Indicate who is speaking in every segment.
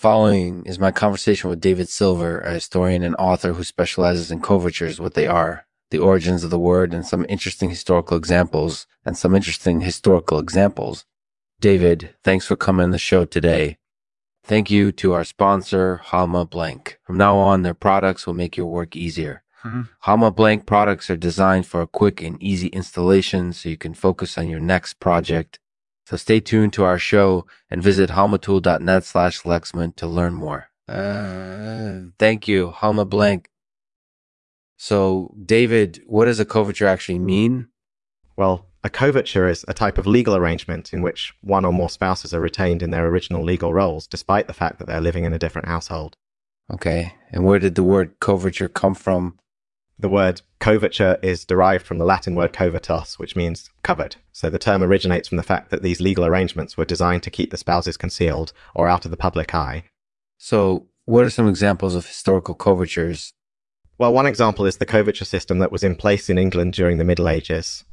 Speaker 1: following is my conversation with David Silver, a historian and author who specializes in covertures, what they are, the origins of the word, and some interesting historical examples, and some interesting historical examples. David, thanks for coming on the show today. Thank you to our sponsor, Halma Blank. From now on, their products will make your work easier. Mm-hmm. Halma Blank products are designed for a quick and easy installation so you can focus on your next project so stay tuned to our show and visit halmatool.net slash Lexman to learn more. Uh, thank you, Halma Blank. So, David, what does a coverture actually mean?
Speaker 2: Well, a coverture is a type of legal arrangement in which one or more spouses are retained in their original legal roles, despite the fact that they're living in a different household.
Speaker 1: Okay. And where did the word coverture come from?
Speaker 2: The word coverture is derived from the Latin word covertus, which means covered. So the term originates from the fact that these legal arrangements were designed to keep the spouses concealed or out of the public eye.
Speaker 1: So, what are some examples of historical covertures?
Speaker 2: Well, one example is the coverture system that was in place in England during the Middle Ages.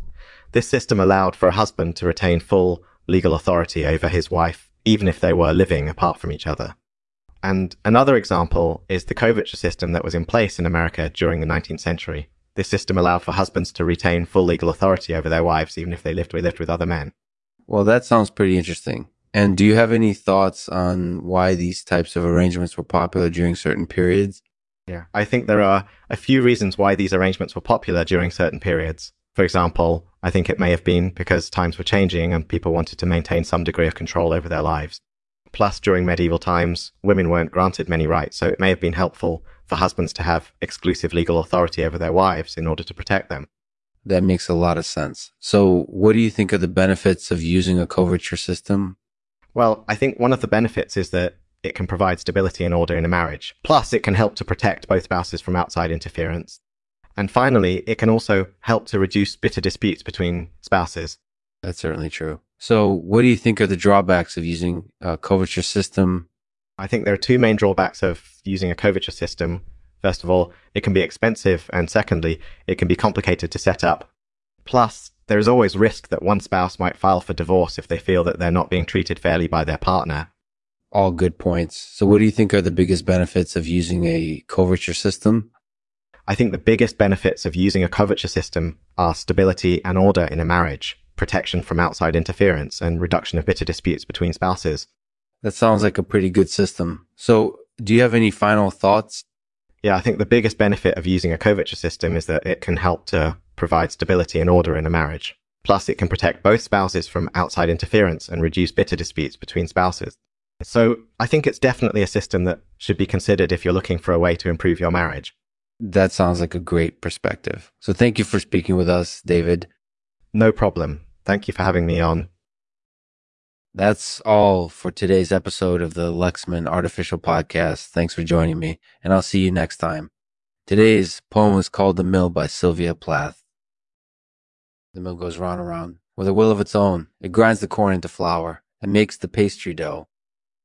Speaker 2: This system allowed for a husband to retain full legal authority over his wife, even if they were living apart from each other. And another example is the coverture system that was in place in America during the 19th century. This system allowed for husbands to retain full legal authority over their wives, even if they lived, lived with other men.
Speaker 1: Well, that sounds pretty interesting. And do you have any thoughts on why these types of arrangements were popular during certain periods?
Speaker 2: Yeah, I think there are a few reasons why these arrangements were popular during certain periods. For example, I think it may have been because times were changing and people wanted to maintain some degree of control over their lives. Plus, during medieval times, women weren't granted many rights, so it may have been helpful for husbands to have exclusive legal authority over their wives in order to protect them.
Speaker 1: That makes a lot of sense. So, what do you think are the benefits of using a coverture system?
Speaker 2: Well, I think one of the benefits is that it can provide stability and order in a marriage. Plus, it can help to protect both spouses from outside interference. And finally, it can also help to reduce bitter disputes between spouses.
Speaker 1: That's certainly true. So, what do you think are the drawbacks of using a coverture system?
Speaker 2: I think there are two main drawbacks of using a coverture system. First of all, it can be expensive, and secondly, it can be complicated to set up. Plus, there is always risk that one spouse might file for divorce if they feel that they're not being treated fairly by their partner.
Speaker 1: All good points. So, what do you think are the biggest benefits of using a coverture system?
Speaker 2: I think the biggest benefits of using a coverture system are stability and order in a marriage protection from outside interference, and reduction of bitter disputes between spouses.
Speaker 1: That sounds like a pretty good system. So, do you have any final thoughts?
Speaker 2: Yeah, I think the biggest benefit of using a coverture system is that it can help to provide stability and order in a marriage. Plus, it can protect both spouses from outside interference and reduce bitter disputes between spouses. So, I think it's definitely a system that should be considered if you're looking for a way to improve your marriage.
Speaker 1: That sounds like a great perspective. So, thank you for speaking with us, David.
Speaker 2: No problem. Thank you for having me on.
Speaker 1: That's all for today's episode of the Lexman Artificial Podcast. Thanks for joining me, and I'll see you next time. Today's poem is called The Mill by Sylvia Plath. The mill goes round and round with a will of its own. It grinds the corn into flour and makes the pastry dough.